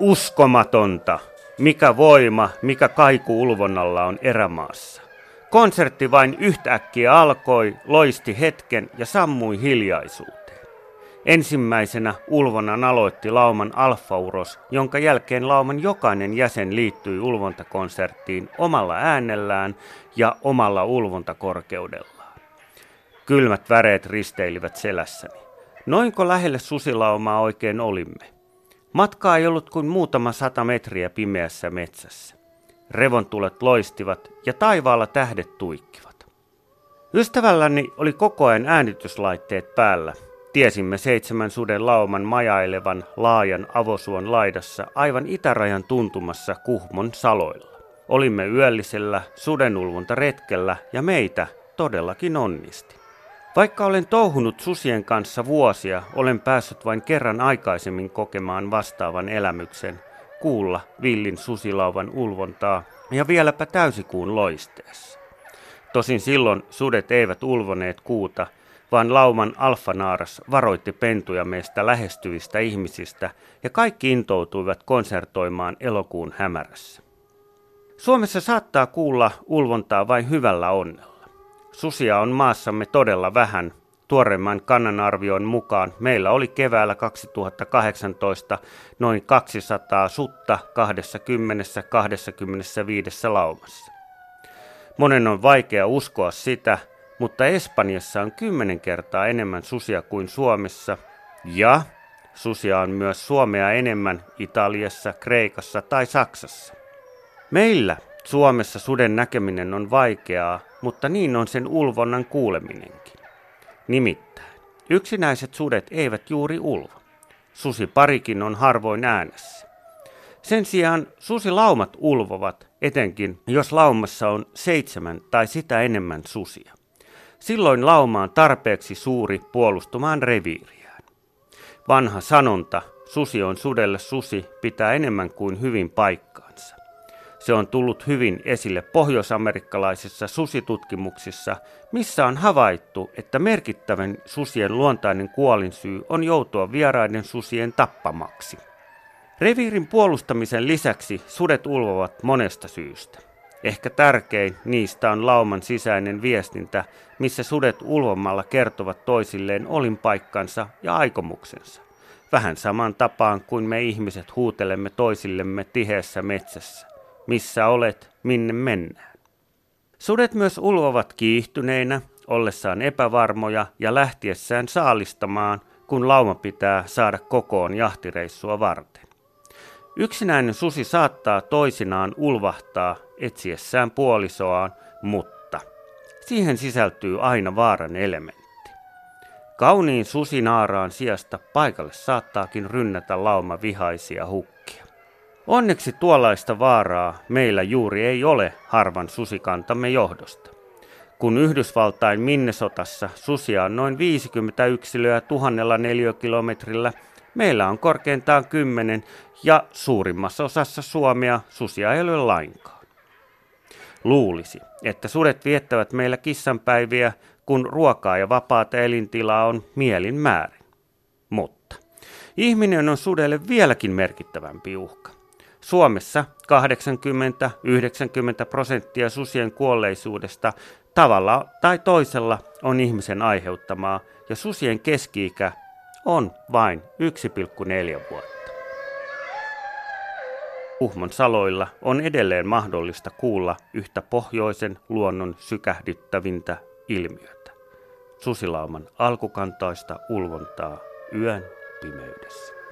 Uskomatonta! Mikä voima, mikä kaiku ulvonnalla on erämaassa. Konsertti vain yhtäkkiä alkoi, loisti hetken ja sammui hiljaisuuteen. Ensimmäisenä Ulvonnan aloitti lauman Alfauros, jonka jälkeen lauman jokainen jäsen liittyi ulvontakonserttiin omalla äänellään ja omalla ulvontakorkeudellaan. Kylmät väreet risteilivät selässäni. Noinko lähelle susilaumaa oikein olimme? Matkaa ei ollut kuin muutama sata metriä pimeässä metsässä. Revontulet loistivat ja taivaalla tähdet tuikkivat. Ystävälläni oli koko ajan äänityslaitteet päällä. Tiesimme seitsemän suden lauman majailevan laajan avosuon laidassa aivan itärajan tuntumassa Kuhmon saloilla. Olimme yöllisellä sudenulvunta retkellä ja meitä todellakin onnisti. Vaikka olen touhunut susien kanssa vuosia, olen päässyt vain kerran aikaisemmin kokemaan vastaavan elämyksen, kuulla villin susilauvan ulvontaa ja vieläpä täysikuun loisteessa. Tosin silloin sudet eivät ulvoneet kuuta, vaan lauman alfanaaras varoitti pentuja meistä lähestyvistä ihmisistä ja kaikki intoutuivat konsertoimaan elokuun hämärässä. Suomessa saattaa kuulla ulvontaa vain hyvällä onnella. Susia on maassamme todella vähän. Tuoreimman kannanarvion mukaan meillä oli keväällä 2018 noin 200 sutta 20-25 laumassa. Monen on vaikea uskoa sitä, mutta Espanjassa on kymmenen kertaa enemmän susia kuin Suomessa ja susia on myös Suomea enemmän Italiassa, Kreikassa tai Saksassa. Meillä Suomessa suden näkeminen on vaikeaa, mutta niin on sen ulvonnan kuuleminenkin. Nimittäin, yksinäiset sudet eivät juuri ulvo. Susi parikin on harvoin äänessä. Sen sijaan susilaumat ulvovat, etenkin jos laumassa on seitsemän tai sitä enemmän susia. Silloin lauma on tarpeeksi suuri puolustumaan reviiriään. Vanha sanonta, susi on sudelle susi, pitää enemmän kuin hyvin paikkaansa. Se on tullut hyvin esille pohjoisamerikkalaisissa susitutkimuksissa, missä on havaittu, että merkittävän susien luontainen kuolinsyy on joutua vieraiden susien tappamaksi. Reviirin puolustamisen lisäksi sudet ulvovat monesta syystä. Ehkä tärkein niistä on lauman sisäinen viestintä, missä sudet ulvomalla kertovat toisilleen olinpaikkansa ja aikomuksensa. Vähän saman tapaan kuin me ihmiset huutelemme toisillemme tiheässä metsässä missä olet, minne mennään. Sudet myös ulvovat kiihtyneinä, ollessaan epävarmoja ja lähtiessään saalistamaan, kun lauma pitää saada kokoon jahtireissua varten. Yksinäinen susi saattaa toisinaan ulvahtaa etsiessään puolisoaan, mutta siihen sisältyy aina vaaran elementti. Kauniin susinaaraan sijasta paikalle saattaakin rynnätä lauma vihaisia hukkia. Onneksi tuollaista vaaraa meillä juuri ei ole harvan susikantamme johdosta. Kun Yhdysvaltain Minnesotassa susia on noin 50 yksilöä tuhannella neliökilometrillä, meillä on korkeintaan 10 ja suurimmassa osassa Suomea susia ei ole lainkaan. Luulisi, että sudet viettävät meillä kissanpäiviä, kun ruokaa ja vapaata elintilaa on mielin määrin. Mutta ihminen on sudelle vieläkin merkittävämpi uhka. Suomessa 80-90 prosenttia susien kuolleisuudesta tavalla tai toisella on ihmisen aiheuttamaa ja susien keski-ikä on vain 1,4 vuotta. Uhmon saloilla on edelleen mahdollista kuulla yhtä pohjoisen luonnon sykähdyttävintä ilmiötä. Susilauman alkukantaista ulvontaa yön pimeydessä.